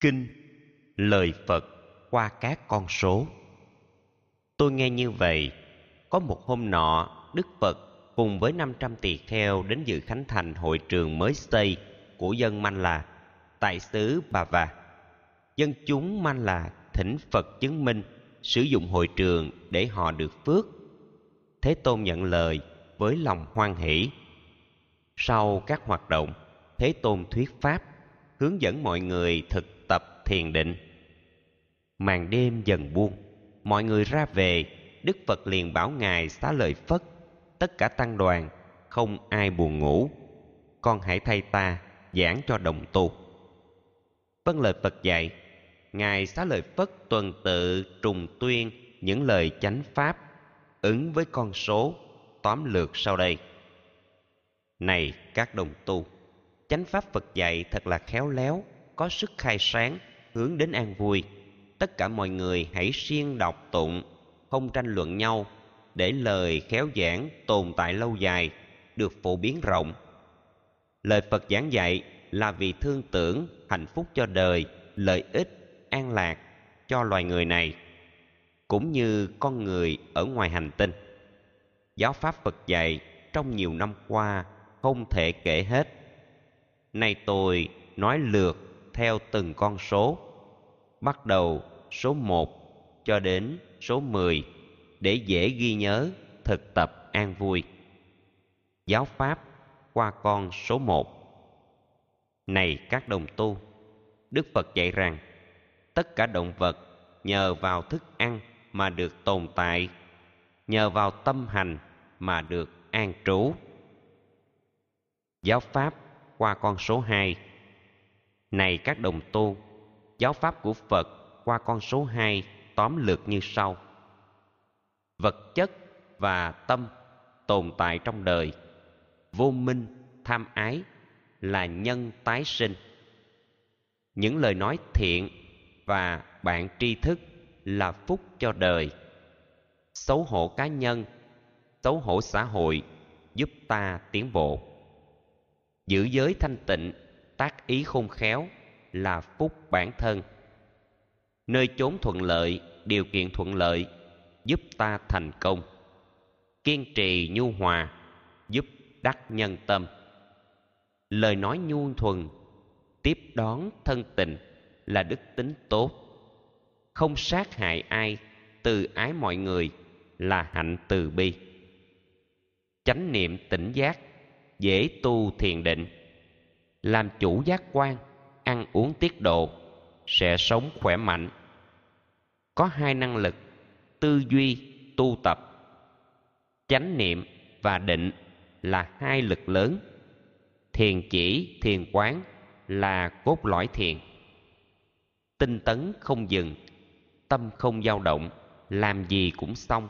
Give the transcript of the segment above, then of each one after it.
kinh lời phật qua các con số tôi nghe như vậy có một hôm nọ đức phật cùng với 500 tỳ kheo đến dự khánh thành hội trường mới xây của dân Manh là tại xứ Bà Và. Dân chúng Manh là thỉnh Phật chứng minh sử dụng hội trường để họ được phước. Thế Tôn nhận lời với lòng hoan hỷ. Sau các hoạt động, Thế Tôn thuyết pháp, hướng dẫn mọi người thực thiền định. Màn đêm dần buông, mọi người ra về, Đức Phật liền bảo Ngài xá lợi Phất, tất cả tăng đoàn, không ai buồn ngủ. Con hãy thay ta giảng cho đồng tu. Vâng lời Phật dạy, Ngài xá lợi Phất tuần tự trùng tuyên những lời chánh pháp ứng với con số tóm lược sau đây. Này các đồng tu, chánh pháp Phật dạy thật là khéo léo, có sức khai sáng, hướng đến an vui. Tất cả mọi người hãy siêng đọc tụng, không tranh luận nhau, để lời khéo giảng tồn tại lâu dài, được phổ biến rộng. Lời Phật giảng dạy là vì thương tưởng, hạnh phúc cho đời, lợi ích, an lạc cho loài người này, cũng như con người ở ngoài hành tinh. Giáo pháp Phật dạy trong nhiều năm qua không thể kể hết. Nay tôi nói lượt theo từng con số, bắt đầu số 1 cho đến số 10 để dễ ghi nhớ thực tập an vui. Giáo pháp qua con số 1. Này các đồng tu, Đức Phật dạy rằng tất cả động vật nhờ vào thức ăn mà được tồn tại, nhờ vào tâm hành mà được an trú. Giáo pháp qua con số 2. Này các đồng tu, giáo pháp của Phật qua con số 2 tóm lược như sau. Vật chất và tâm tồn tại trong đời, vô minh, tham ái là nhân tái sinh. Những lời nói thiện và bạn tri thức là phúc cho đời. Xấu hổ cá nhân, xấu hổ xã hội giúp ta tiến bộ. Giữ giới thanh tịnh, tác ý khôn khéo là phúc bản thân. Nơi chốn thuận lợi, điều kiện thuận lợi giúp ta thành công. Kiên trì nhu hòa giúp đắc nhân tâm lời nói nhu thuần tiếp đón thân tình là đức tính tốt không sát hại ai từ ái mọi người là hạnh từ bi chánh niệm tỉnh giác dễ tu thiền định làm chủ giác quan ăn uống tiết độ, sẽ sống khỏe mạnh. Có hai năng lực, tư duy, tu tập. Chánh niệm và định là hai lực lớn. Thiền chỉ, thiền quán là cốt lõi thiền. Tinh tấn không dừng, tâm không dao động, làm gì cũng xong.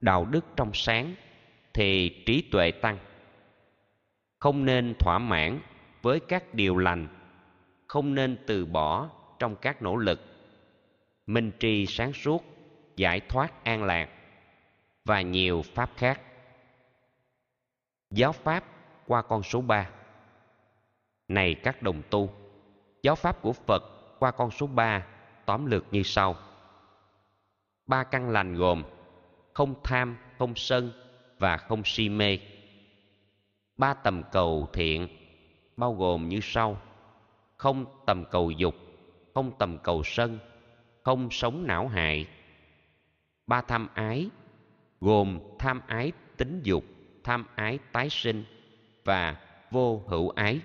Đạo đức trong sáng thì trí tuệ tăng. Không nên thỏa mãn với các điều lành không nên từ bỏ trong các nỗ lực minh tri sáng suốt giải thoát an lạc và nhiều pháp khác giáo pháp qua con số 3. Này các đồng tu, giáo pháp của Phật qua con số 3 tóm lược như sau. Ba căn lành gồm không tham, không sân và không si mê. Ba tầm cầu thiện bao gồm như sau: không tầm cầu dục, không tầm cầu sân, không sống não hại. Ba tham ái gồm tham ái tính dục, tham ái tái sinh và vô hữu ái.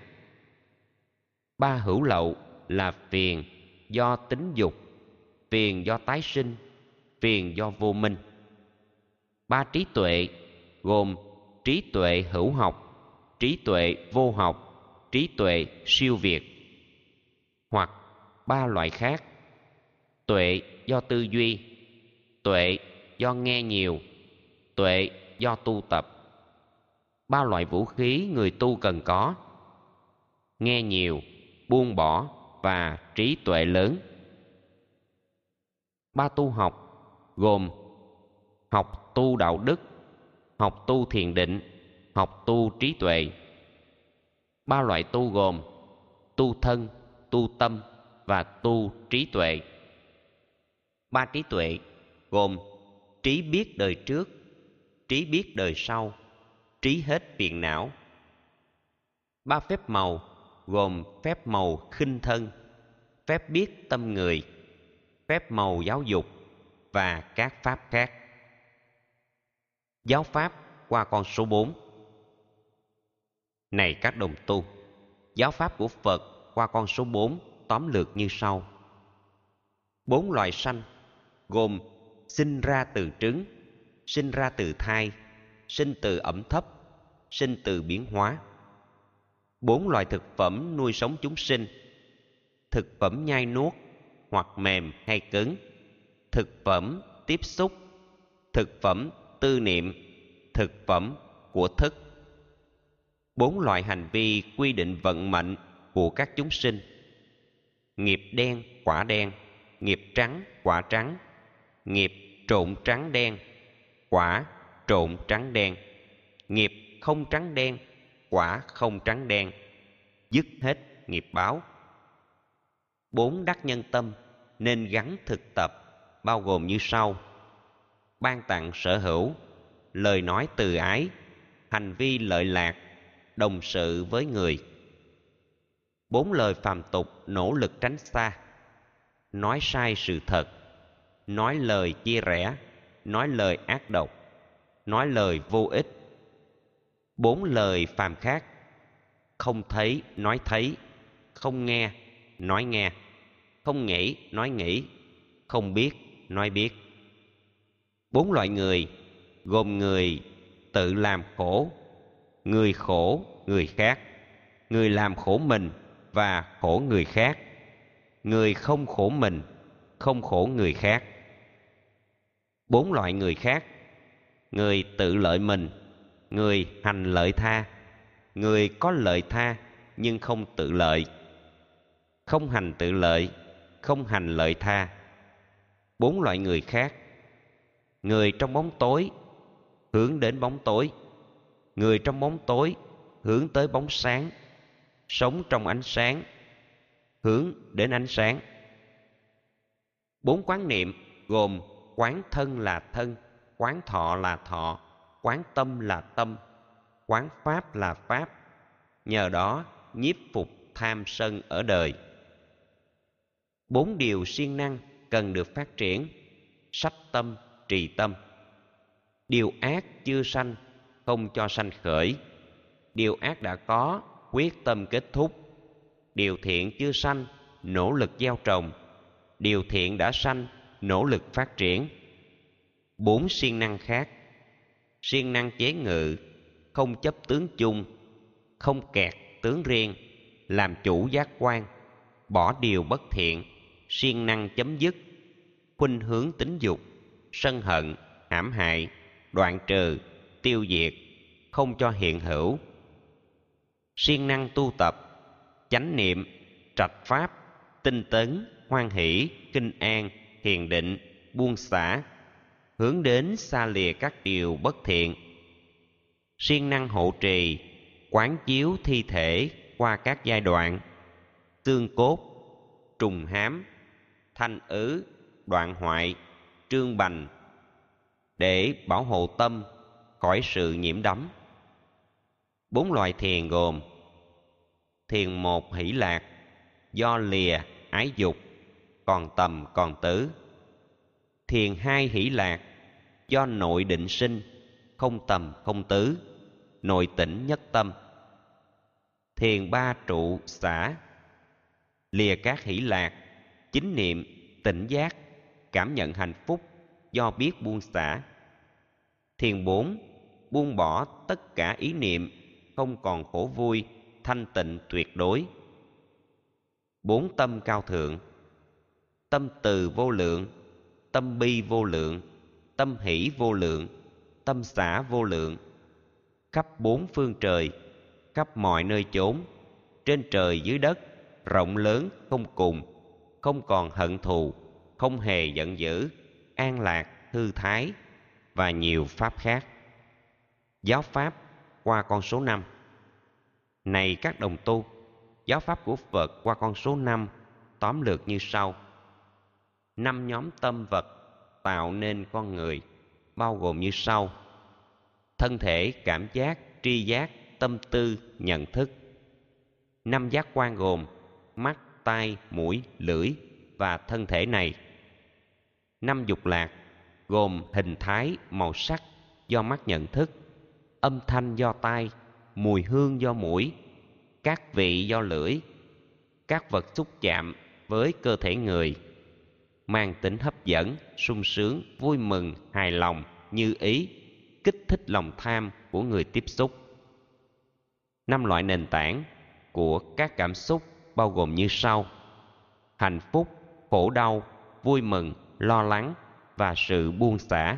Ba hữu lậu là phiền do tính dục phiền do tái sinh phiền do vô minh. Ba trí tuệ gồm trí tuệ hữu học trí tuệ vô học trí tuệ siêu việt hoặc ba loại khác. Tuệ do tư duy, tuệ do nghe nhiều, tuệ do tu tập. Ba loại vũ khí người tu cần có nghe nhiều, buông bỏ và trí tuệ lớn. Ba tu học gồm học tu đạo đức, học tu thiền định, học tu trí tuệ. Ba loại tu gồm tu thân tu tâm và tu trí tuệ. Ba trí tuệ gồm trí biết đời trước, trí biết đời sau, trí hết phiền não. Ba phép màu gồm phép màu khinh thân, phép biết tâm người, phép màu giáo dục và các pháp khác. Giáo pháp qua con số 4 này các đồng tu, giáo pháp của phật qua con số 4 tóm lược như sau. Bốn loại sanh, gồm sinh ra từ trứng, sinh ra từ thai, sinh từ ẩm thấp, sinh từ biến hóa. Bốn loại thực phẩm nuôi sống chúng sinh, thực phẩm nhai nuốt hoặc mềm hay cứng, thực phẩm tiếp xúc, thực phẩm tư niệm, thực phẩm của thức. Bốn loại hành vi quy định vận mệnh của các chúng sinh. Nghiệp đen, quả đen. Nghiệp trắng, quả trắng. Nghiệp trộn trắng đen, quả trộn trắng đen. Nghiệp không trắng đen, quả không trắng đen. Dứt hết nghiệp báo. Bốn đắc nhân tâm nên gắn thực tập, bao gồm như sau. Ban tặng sở hữu, lời nói từ ái, hành vi lợi lạc, đồng sự với người bốn lời phàm tục nỗ lực tránh xa, nói sai sự thật, nói lời chia rẽ, nói lời ác độc, nói lời vô ích. Bốn lời phàm khác, không thấy, nói thấy, không nghe, nói nghe, không nghĩ, nói nghĩ, không biết, nói biết. Bốn loại người gồm người tự làm khổ, người khổ, người khác, người làm khổ mình và khổ người khác. Người không khổ mình, không khổ người khác. Bốn loại người khác người tự lợi mình, người hành lợi tha. Người có lợi tha nhưng không tự lợi. Không hành tự lợi, không hành lợi tha. Bốn loại người khác người trong bóng tối, hướng đến bóng tối. Người trong bóng tối, hướng tới bóng sáng sống trong ánh sáng, hướng đến ánh sáng. Bốn quán niệm gồm quán thân là thân, quán thọ là thọ, quán tâm là tâm, quán pháp là pháp. Nhờ đó, nhiếp phục tham sân ở đời. Bốn điều siêng năng cần được phát triển sách tâm, trì tâm. Điều ác chưa sanh, không cho sanh khởi. Điều ác đã có quyết tâm kết thúc. Điều thiện chưa sanh, nỗ lực gieo trồng. Điều thiện đã sanh, nỗ lực phát triển. Bốn siêng năng khác. Siêng năng chế ngự, không chấp tướng chung, không kẹt tướng riêng, làm chủ giác quan, bỏ điều bất thiện, siêng năng chấm dứt, khuynh hướng tính dục, sân hận, hãm hại, đoạn trừ, tiêu diệt, không cho hiện hữu siêng năng tu tập, chánh niệm trạch pháp, tinh tấn, hoan hỷ, kinh an, hiền định, buông xả, hướng đến xa lìa các điều bất thiện. Siêng năng hộ trì, quán chiếu thi thể qua các giai đoạn, tương cốt, trùng hám, thanh ứ, đoạn hoại, trương bành, để bảo hộ tâm khỏi sự nhiễm đắm bốn loại thiền gồm thiền một hỷ lạc, do lìa, ái dục, còn tầm, còn tứ. Thiền hai hỷ lạc, do nội định sinh, không tầm, không tứ, nội tỉnh nhất tâm. Thiền ba trụ xả, lìa các hỷ lạc, chính niệm, tỉnh giác, cảm nhận hạnh phúc do biết buông xả. Thiền bốn, buông bỏ tất cả ý niệm không còn khổ vui, thanh tịnh tuyệt đối. Bốn tâm cao thượng, tâm từ vô lượng, tâm bi vô lượng, tâm hỷ vô lượng, tâm xả vô lượng. Khắp bốn phương trời, khắp mọi nơi chốn, trên trời dưới đất, rộng lớn không cùng, không còn hận thù, không hề giận dữ, an lạc, thư thái và nhiều pháp khác. Giáo pháp qua con số năm. Này các đồng tu, giáo pháp của phật qua con số năm tóm lược như sau. Năm nhóm tâm vật tạo nên con người bao gồm như sau. Thân thể, cảm giác, tri giác, tâm tư, nhận thức. Năm giác quan gồm mắt, tai, mũi, lưỡi và thân thể này. Năm dục lạc gồm hình thái, màu sắc do mắt nhận thức âm thanh do tai, mùi hương do mũi, các vị do lưỡi, các vật xúc chạm với cơ thể người, mang tính hấp dẫn, sung sướng, vui mừng, hài lòng, như ý, kích thích lòng tham của người tiếp xúc. Năm loại nền tảng của các cảm xúc bao gồm như sau hạnh phúc, khổ đau, vui mừng, lo lắng và sự buông xả.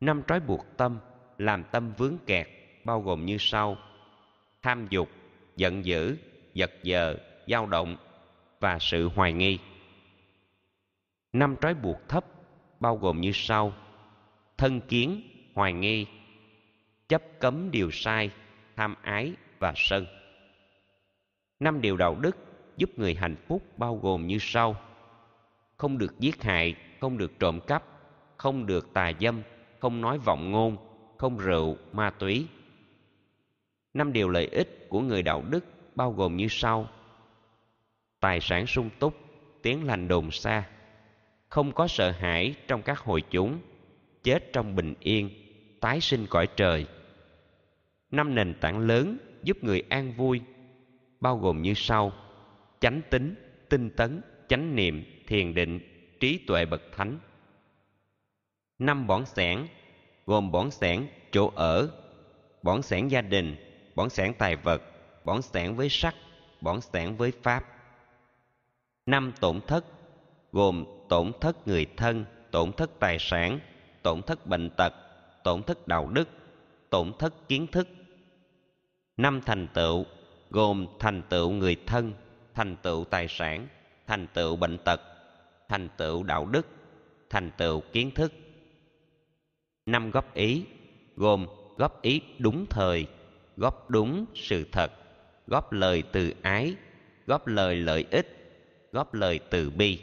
Năm trói buộc tâm làm tâm vướng kẹt, bao gồm như sau. Tham dục, giận dữ, giật giờ dao động và sự hoài nghi. Năm trói buộc thấp, bao gồm như sau. Thân kiến, hoài nghi. Chấp cấm điều sai, tham ái và sân. Năm điều đạo đức giúp người hạnh phúc bao gồm như sau. Không được giết hại, không được trộm cắp, không được tà dâm, không nói vọng ngôn không rượu, ma túy. Năm điều lợi ích của người đạo đức bao gồm như sau. Tài sản sung túc, tiếng lành đồn xa. Không có sợ hãi trong các hội chúng, chết trong bình yên, tái sinh cõi trời. Năm nền tảng lớn giúp người an vui bao gồm như sau. Chánh tính, tinh tấn, chánh niệm, thiền định, trí tuệ bậc thánh. Năm bỏng sẻn gồm bón sẻn chỗ ở bón sẻn gia đình bón sẻn tài vật bón sẻn với sắc bón sẻn với pháp. Năm tổn thất gồm tổn thất người thân, tổn thất tài sản, tổn thất bệnh tật, tổn thất đạo đức, tổn thất kiến thức. Năm thành tựu gồm thành tựu người thân, thành tựu tài sản, thành tựu bệnh tật, thành tựu đạo đức, thành tựu kiến thức năm góp ý gồm góp ý đúng thời, góp đúng sự thật, góp lời từ ái, góp lời lợi ích, góp lời từ bi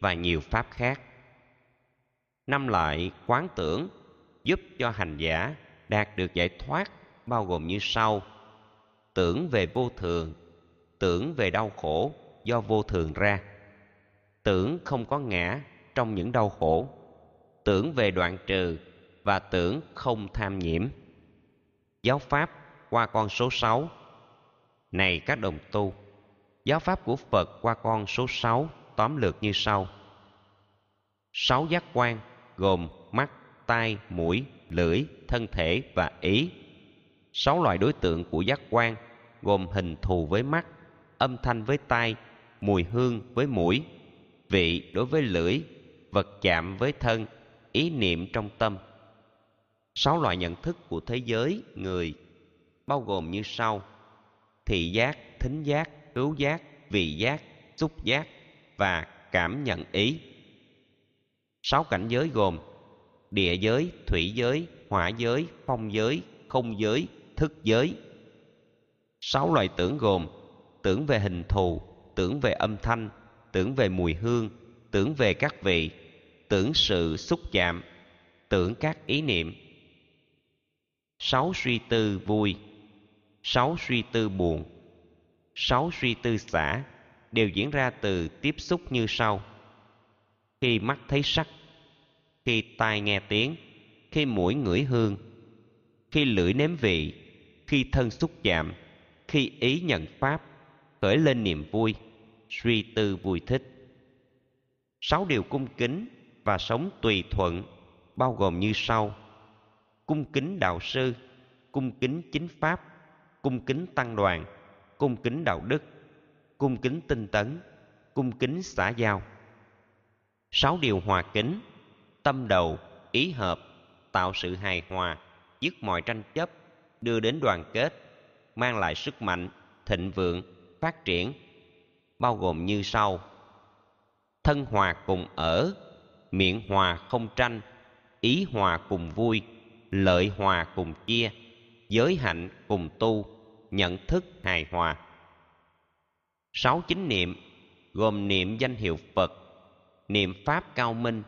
và nhiều pháp khác. Năm lại quán tưởng giúp cho hành giả đạt được giải thoát bao gồm như sau. Tưởng về vô thường, tưởng về đau khổ do vô thường ra. Tưởng không có ngã trong những đau khổ. Tưởng về đoạn trừ và tưởng không tham nhiễm. Giáo pháp qua con số 6 này các đồng tu, giáo pháp của phật qua con số 6 tóm lược như sau. Sáu giác quan gồm mắt, tai, mũi, lưỡi, thân thể và ý. Sáu loại đối tượng của giác quan gồm hình thù với mắt, âm thanh với tai, mùi hương với mũi, vị đối với lưỡi, vật chạm với thân, ý niệm trong tâm sáu loại nhận thức của thế giới, người, bao gồm như sau. Thị giác, thính giác, cứu giác, vị giác, xúc giác và cảm nhận ý. Sáu cảnh giới gồm địa giới, thủy giới, hỏa giới, phong giới, không giới, thức giới. Sáu loại tưởng gồm tưởng về hình thù, tưởng về âm thanh, tưởng về mùi hương, tưởng về các vị, tưởng sự xúc chạm, tưởng các ý niệm sáu suy tư vui, sáu suy tư buồn, sáu suy tư xả đều diễn ra từ tiếp xúc như sau. Khi mắt thấy sắc, khi tai nghe tiếng, khi mũi ngửi hương, khi lưỡi nếm vị, khi thân xúc chạm, khi ý nhận pháp, khởi lên niềm vui, suy tư vui thích. Sáu điều cung kính và sống tùy thuận bao gồm như sau cung kính đạo sư, cung kính chính pháp, cung kính tăng đoàn, cung kính đạo đức, cung kính tinh tấn, cung kính xã giao. Sáu điều hòa kính, tâm đầu, ý hợp, tạo sự hài hòa, dứt mọi tranh chấp, đưa đến đoàn kết, mang lại sức mạnh, thịnh vượng, phát triển, bao gồm như sau. Thân hòa cùng ở, miệng hòa không tranh, ý hòa cùng vui lợi hòa cùng chia, giới hạnh cùng tu, nhận thức hài hòa. Sáu chính niệm gồm niệm danh hiệu phật, niệm pháp cao minh,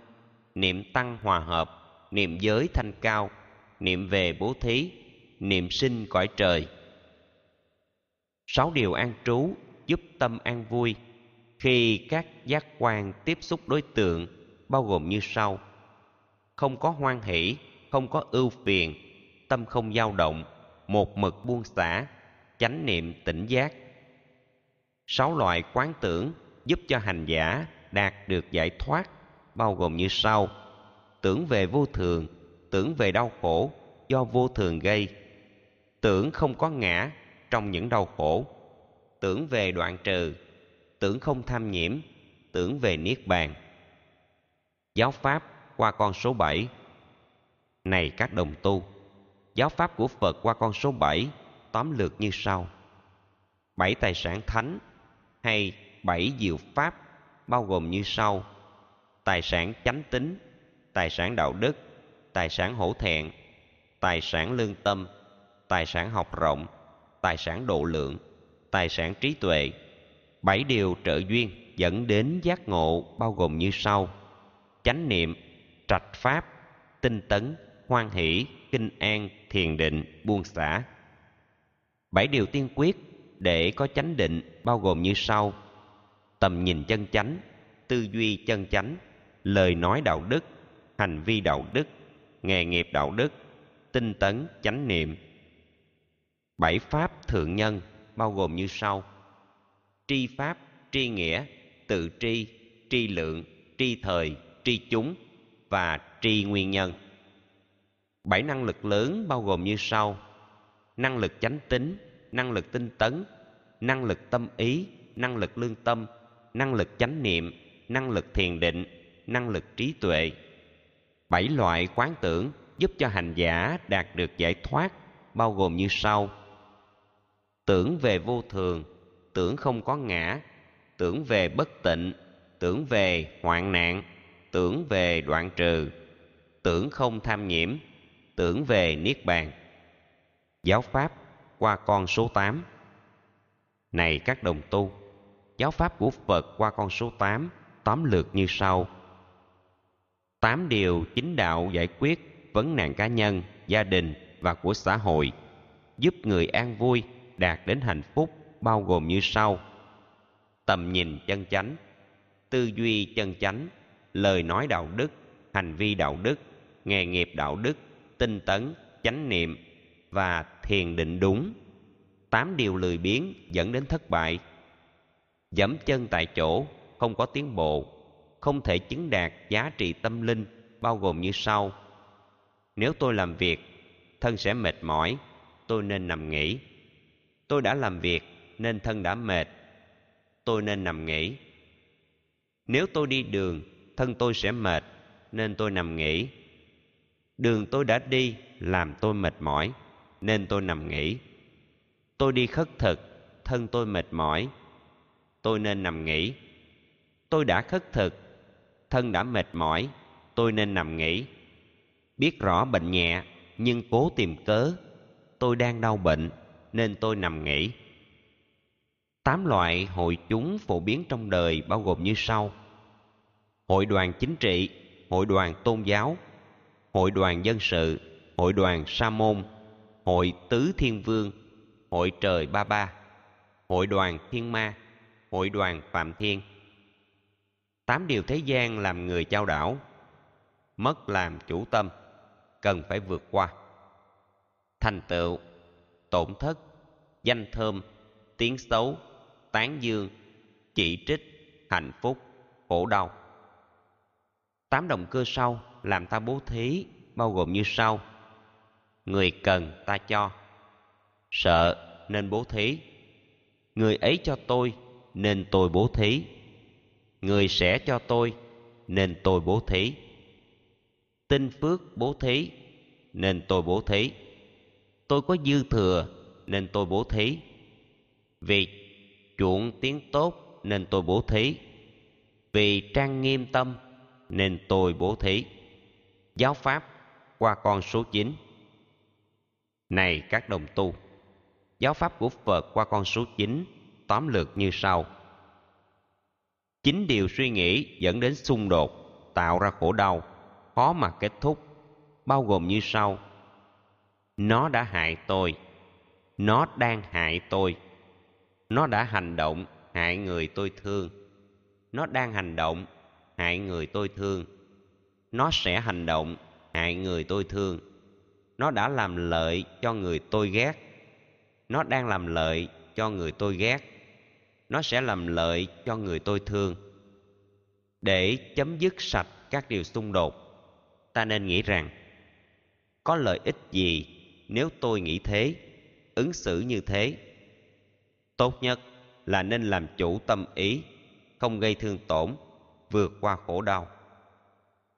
niệm tăng hòa hợp, niệm giới thanh cao, niệm về bố thí, niệm sinh cõi trời. Sáu điều an trú giúp tâm an vui. Khi các giác quan tiếp xúc đối tượng, bao gồm như sau. Không có hoan hỷ không có ưu phiền, tâm không dao động, một mực buông xả, chánh niệm tỉnh giác. Sáu loại quán tưởng giúp cho hành giả đạt được giải thoát, bao gồm như sau. Tưởng về vô thường, tưởng về đau khổ do vô thường gây. Tưởng không có ngã trong những đau khổ. Tưởng về đoạn trừ, tưởng không tham nhiễm, tưởng về niết bàn. Giáo pháp qua con số 7 này các đồng tu, giáo pháp của phật qua con số 7 tóm lược như sau. Bảy tài sản thánh hay bảy diệu pháp bao gồm như sau. Tài sản chánh tính, tài sản đạo đức, tài sản hổ thẹn, tài sản lương tâm, tài sản học rộng, tài sản độ lượng, tài sản trí tuệ. Bảy điều trợ duyên dẫn đến giác ngộ bao gồm như sau. Chánh niệm, trạch pháp, tinh tấn hoan hỷ, kinh an, thiền định, buông xả. Bảy điều tiên quyết để có chánh định bao gồm như sau. Tầm nhìn chân chánh, tư duy chân chánh, lời nói đạo đức, hành vi đạo đức, nghề nghiệp đạo đức, tinh tấn, chánh niệm. Bảy pháp thượng nhân bao gồm như sau. Tri pháp, tri nghĩa, tự tri tri lượng, tri thời, tri chúng và tri nguyên nhân bảy năng lực lớn bao gồm như sau. Năng lực chánh tính, năng lực tinh tấn, năng lực tâm ý, năng lực lương tâm, năng lực chánh niệm, năng lực thiền định, năng lực trí tuệ. Bảy loại quán tưởng giúp cho hành giả đạt được giải thoát bao gồm như sau. Tưởng về vô thường, tưởng không có ngã, tưởng về bất tịnh, tưởng về hoạn nạn, tưởng về đoạn trừ, tưởng không tham nhiễm tưởng về niết bàn. Giáo pháp qua con số 8 này các đồng tu, giáo pháp của phật qua con số 8 tóm lược như sau. Tám điều chính đạo giải quyết vấn nạn cá nhân, gia đình và của xã hội, giúp người an vui, đạt đến hạnh phúc, bao gồm như sau. Tầm nhìn chân chánh, tư duy chân chánh, lời nói đạo đức, hành vi đạo đức, nghề nghiệp đạo đức tinh tấn, chánh niệm và thiền định đúng. Tám điều lười biếng dẫn đến thất bại. Dẫm chân tại chỗ, không có tiến bộ, không thể chứng đạt giá trị tâm linh, bao gồm như sau. Nếu tôi làm việc, thân sẽ mệt mỏi, tôi nên nằm nghỉ. Tôi đã làm việc, nên thân đã mệt, tôi nên nằm nghỉ. Nếu tôi đi đường, thân tôi sẽ mệt, nên tôi nằm nghỉ đường tôi đã đi, làm tôi mệt mỏi, nên tôi nằm nghỉ. Tôi đi khất thực, thân tôi mệt mỏi, tôi nên nằm nghỉ. Tôi đã khất thực, thân đã mệt mỏi, tôi nên nằm nghỉ. Biết rõ bệnh nhẹ, nhưng cố tìm cớ. Tôi đang đau bệnh, nên tôi nằm nghỉ. Tám loại hội chúng phổ biến trong đời bao gồm như sau. Hội đoàn chính trị, hội đoàn tôn giáo hội đoàn dân sự, hội đoàn sa môn, hội tứ thiên vương, hội trời ba ba, hội đoàn thiên ma, hội đoàn phạm thiên. Tám điều thế gian làm người trao đảo, mất làm chủ tâm, cần phải vượt qua. Thành tựu, tổn thất, danh thơm, tiếng xấu, tán dương, chỉ trích, hạnh phúc, khổ đau tám động cơ sau làm ta bố thí, bao gồm như sau. Người cần ta cho. Sợ nên bố thí. Người ấy cho tôi nên tôi bố thí. Người sẽ cho tôi nên tôi bố thí. Tinh phước bố thí nên tôi bố thí. Tôi có dư thừa nên tôi bố thí. Vì chuộng tiếng tốt nên tôi bố thí. Vì trang nghiêm tâm nên tôi bố thí. Giáo pháp qua con số 9 này các đồng tu, giáo pháp của phật qua con số 9 tóm lược như sau. Chính điều suy nghĩ dẫn đến xung đột, tạo ra khổ đau, khó mà kết thúc, bao gồm như sau. Nó đã hại tôi, nó đang hại tôi, nó đã hành động hại người tôi thương, nó đang hành động hại người tôi thương. Nó sẽ hành động hại người tôi thương. Nó đã làm lợi cho người tôi ghét. Nó đang làm lợi cho người tôi ghét. Nó sẽ làm lợi cho người tôi thương. Để chấm dứt sạch các điều xung đột, ta nên nghĩ rằng, có lợi ích gì nếu tôi nghĩ thế, ứng xử như thế? Tốt nhất là nên làm chủ tâm ý, không gây thương tổn vượt qua khổ đau.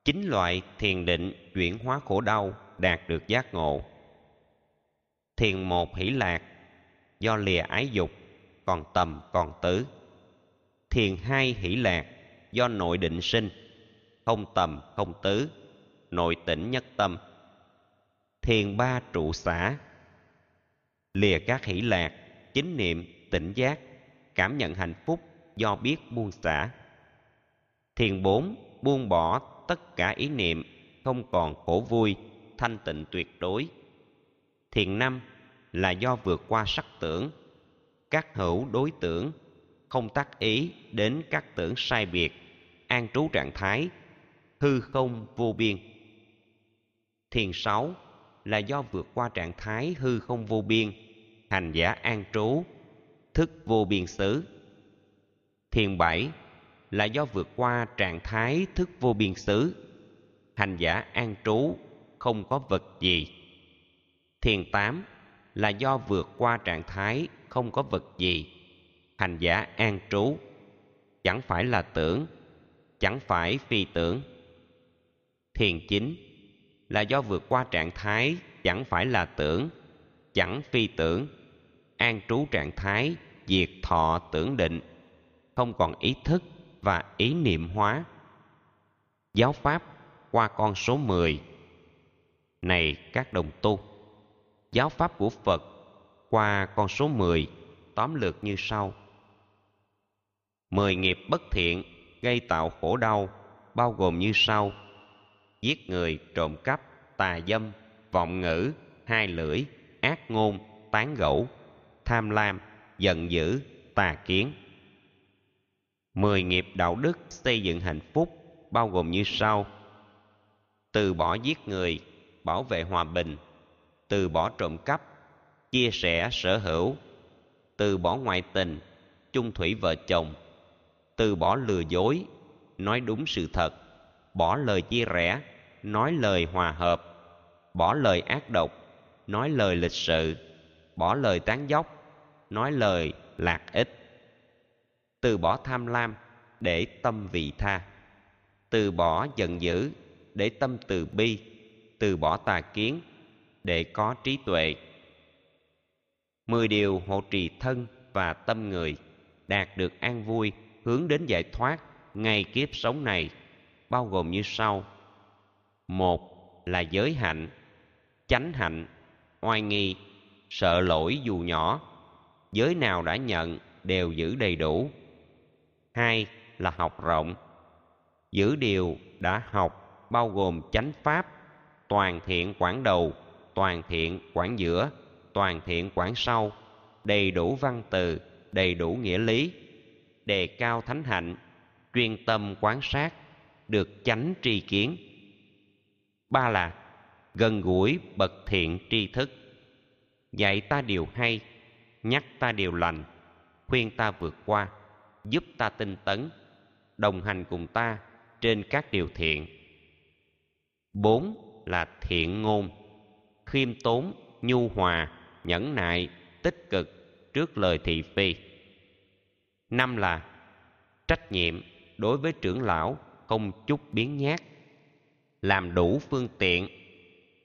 Chính loại thiền định chuyển hóa khổ đau đạt được giác ngộ. Thiền một hỷ lạc, do lìa ái dục, còn tầm, còn tứ. Thiền hai hỷ lạc, do nội định sinh, không tầm, không tứ, nội tỉnh nhất tâm. Thiền ba trụ xả, lìa các hỷ lạc, chính niệm, tỉnh giác, cảm nhận hạnh phúc do biết buông xả thiền bốn, buông bỏ tất cả ý niệm, không còn khổ vui, thanh tịnh tuyệt đối. Thiền năm là do vượt qua sắc tưởng, các hữu đối tưởng, không tác ý đến các tưởng sai biệt, an trú trạng thái, hư không vô biên. Thiền sáu là do vượt qua trạng thái hư không vô biên, hành giả an trú, thức vô biên xứ. Thiền bảy là do vượt qua trạng thái thức vô biên xứ. Hành giả an trú, không có vật gì. Thiền tám là do vượt qua trạng thái, không có vật gì. Hành giả an trú, chẳng phải là tưởng, chẳng phải phi tưởng. Thiền chính là do vượt qua trạng thái, chẳng phải là tưởng, chẳng phi tưởng. An trú trạng thái, diệt thọ tưởng định, không còn ý thức và ý niệm hóa. Giáo pháp qua con số 10 này các đồng tu, giáo pháp của Phật qua con số 10 tóm lược như sau. Mười nghiệp bất thiện gây tạo khổ đau, bao gồm như sau. Giết người, trộm cắp, tà dâm, vọng ngữ, hai lưỡi, ác ngôn, tán gẫu, tham lam, giận dữ, tà kiến mười nghiệp đạo đức xây dựng hạnh phúc, bao gồm như sau. Từ bỏ giết người, bảo vệ hòa bình. Từ bỏ trộm cắp, chia sẻ sở hữu. Từ bỏ ngoại tình, chung thủy vợ chồng. Từ bỏ lừa dối, nói đúng sự thật. Bỏ lời chia rẽ, nói lời hòa hợp. Bỏ lời ác độc, nói lời lịch sự. Bỏ lời tán dóc nói lời lạc ích từ bỏ tham lam để tâm vị tha, từ bỏ giận dữ để tâm từ bi, từ bỏ tà kiến để có trí tuệ. Mười điều hộ trì thân và tâm người đạt được an vui hướng đến giải thoát ngay kiếp sống này, bao gồm như sau. Một là giới hạnh, chánh hạnh, oai nghi, sợ lỗi dù nhỏ, giới nào đã nhận đều giữ đầy đủ hai là học rộng. Giữ điều đã học, bao gồm chánh pháp, toàn thiện quản đầu, toàn thiện quản giữa, toàn thiện quản sau, đầy đủ văn từ, đầy đủ nghĩa lý. Đề cao thánh hạnh, chuyên tâm quán sát, được chánh tri kiến. Ba là gần gũi bậc thiện tri thức. Dạy ta điều hay, nhắc ta điều lành, khuyên ta vượt qua giúp ta tinh tấn, đồng hành cùng ta trên các điều thiện. Bốn là thiện ngôn, khiêm tốn, nhu hòa, nhẫn nại, tích cực trước lời thị phi. Năm là trách nhiệm đối với trưởng lão, không chút biến nhát. Làm đủ phương tiện,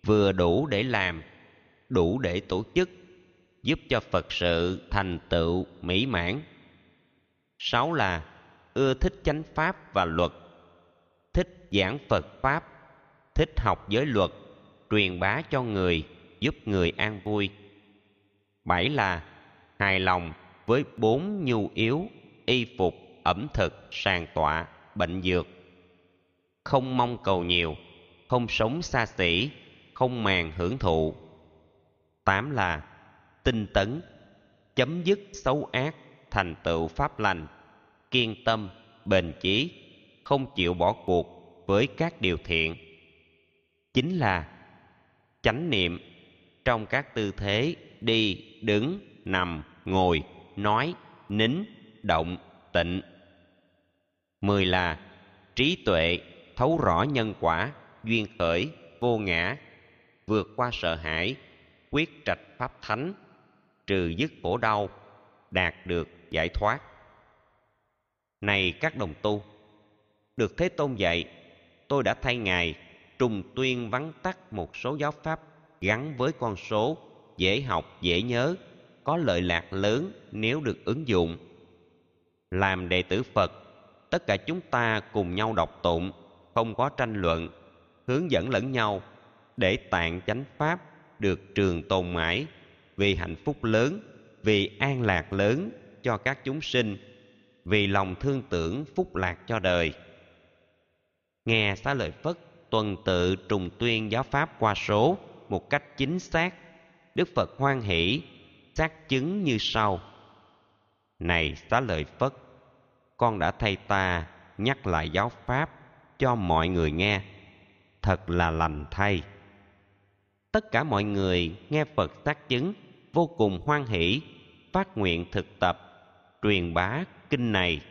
vừa đủ để làm, đủ để tổ chức, giúp cho phật sự thành tựu mỹ mãn sáu là ưa thích chánh pháp và luật, thích giảng phật pháp, thích học giới luật, truyền bá cho người, giúp người an vui. Bảy là hài lòng với bốn nhu yếu, y phục, ẩm thực, sàn tọa, bệnh dược. Không mong cầu nhiều, không sống xa xỉ, không màng hưởng thụ. Tám là tinh tấn, chấm dứt xấu ác thành tựu pháp lành, kiên tâm, bền chí, không chịu bỏ cuộc với các điều thiện. Chính là chánh niệm trong các tư thế đi, đứng, nằm, ngồi, nói, nín, động, tịnh. Mười là trí tuệ thấu rõ nhân quả, duyên khởi, vô ngã, vượt qua sợ hãi, quyết trạch pháp thánh, trừ dứt khổ đau, đạt được giải thoát. Này các đồng tu, được thế tôn dạy, tôi đã thay ngài trùng tuyên vắn tắt một số giáo pháp gắn với con số dễ học, dễ nhớ, có lợi lạc lớn nếu được ứng dụng. Làm đệ tử phật, tất cả chúng ta cùng nhau đọc tụng, không có tranh luận, hướng dẫn lẫn nhau để tạng chánh pháp được trường tồn mãi vì hạnh phúc lớn, vì an lạc lớn cho các chúng sinh, vì lòng thương tưởng phúc lạc cho đời. Nghe xá lợi phất tuần tự trùng tuyên giáo pháp qua số một cách chính xác, đức phật hoan hỷ, xác chứng như sau. Này xá lợi phất, con đã thay ta nhắc lại giáo pháp cho mọi người nghe, thật là lành thay. Tất cả mọi người nghe phật xác chứng, vô cùng hoan hỷ, phát nguyện thực tập truyền bá kinh này.